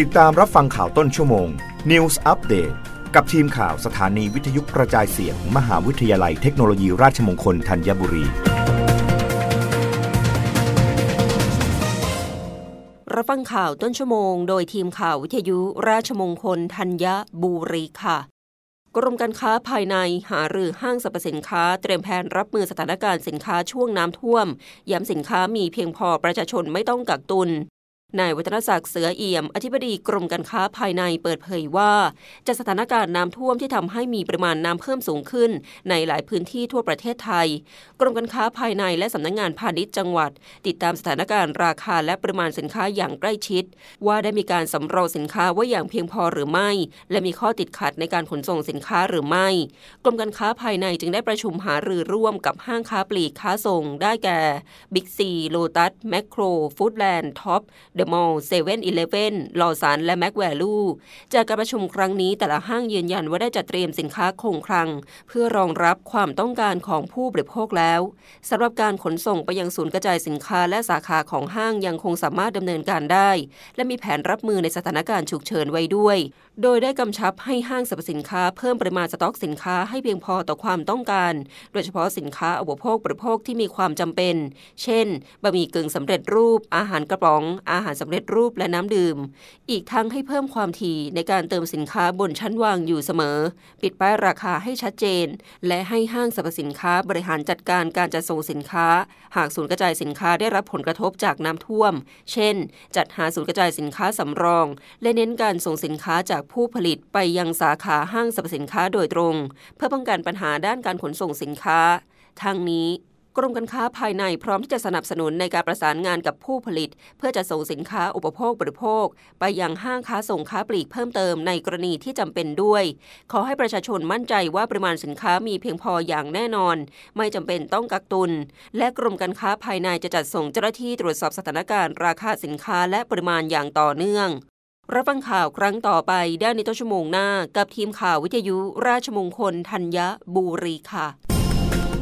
ติดตามรับฟังข่าวต้นชั่วโมง News Update กับทีมข่าวสถานีวิทยุกระจายเสียงมหาวิทยาลัยเทคโนโลยีราชมงคลธัญบุรี รับฟังข่าวต้นชั่วโมง โดยทีมข่าววิทยุราชมงคลธัญบุรีค่ะ กรมการค้าภายในหารือห้างสรรพสินค้า เตรียมแผนรับมือสถานการณ์สินค้าช่วงน้ำท่วม ย้ำสินค้ามีเพียงพอประชาชนไม่ต้องกักตุน นายวัฒนศักดิ์เสือเอี่ยม อธิบดีกรมการค้าภายในเปิดเผยว่าจากสถานการณ์น้ำท่วมที่ทำให้มีปริมาณน้ำเพิ่มสูงขึ้น ในหลายพื้นที่ทั่วประเทศไทย กรมการค้าภายในและสำนักงงานพาณิชย์จังหวัด ติดตามสถานการณ์ราคาและปริมาณสินค้าอย่างใกล้ชิด ว่าได้มีการสำรองสินค้าไว้อย่างเพียงพอหรือไม่ และมีข้อติดขัดในการขนส่งสินค้าหรือไม่ กรมการค้าภายในจึงได้ประชุมหารือร่วมกับห้างค้าปลีกค้าส่ง ได้แก่บิ๊กซีโลตัสแมคโครฟู้ดแลนด์ท็อปเดอะมอลล์เซเว่นอีเลฟเว่นลอสันและแม็กแวลูจากการประชุมครั้งนี้แต่ละห้างยืนยันว่าได้จัดเตรียมสินค้าคงคลัง เพื่อรองรับความต้องการของผู้บริโภคแล้วสำหรับการขนส่งไปยังศูนย์กระจายสินค้าและสาขาของห้างยังคงสามารถดำเนินการได้ และมีแผนรับมือในสถานการณ์ฉุกเฉินไว้ด้วย โดยได้กำชับให้ห้างสรรพสินค้าเพิ่มปริมาณสต็อกสินค้าให้เพียงพอต่อความต้องการ โดยเฉพาะสินค้าอุปโภคบริโภคที่มีความจำเป็น เช่นบะหมี่กึ่งสำเร็จรูป อาหารกระป๋อง อาหารสำเร็จรูปและน้ำดื่ม อีกทั้งให้เพิ่มความถี่ในการเติมสินค้าบนชั้นวางอยู่เสมอ ปิดป้ายราคาให้ชัดเจน และให้ห้างสรรพสินค้าบริหารจัดการการจัดส่งสินค้า หากศูนย์กระจายสินค้าได้รับผลกระทบจากน้ำท่วม เช่น จัดหาศูนย์กระจายสินค้าสำรอง และเน้นการส่งสินค้าจากผู้ผลิตไปยังสาขาห้างสรรพสินค้าโดยตรง เพื่อป้องกันปัญหาด้านการขนส่งสินค้า ทั้งนี้ กรมการค้าภายในพร้อมที่จะสนับสนุนในการประสานงานกับผู้ผลิต เพื่อจะส่งสินค้าอุปโภคบริโภค ไปยังห้างค้าส่งค้าปลีกเพิ่มเติมในกรณีที่จำเป็นด้วย ขอให้ประชาชนมั่นใจว่าปริมาณสินค้ามีเพียงพออย่างแน่นอน ไม่จำเป็นต้องกักตุน และกรมการค้าภายในจะจัดส่งเจ้าหน้าที่ตรวจสอบสถานการณ์ราคาสินค้าและปริมาณอย่างต่อเนื่องรับฟังข่าวครั้งต่อไปได้ในต้นชั่วโมงหน้า กับทีมข่าววิทยุราชมงคลธัญบุรีค่ะ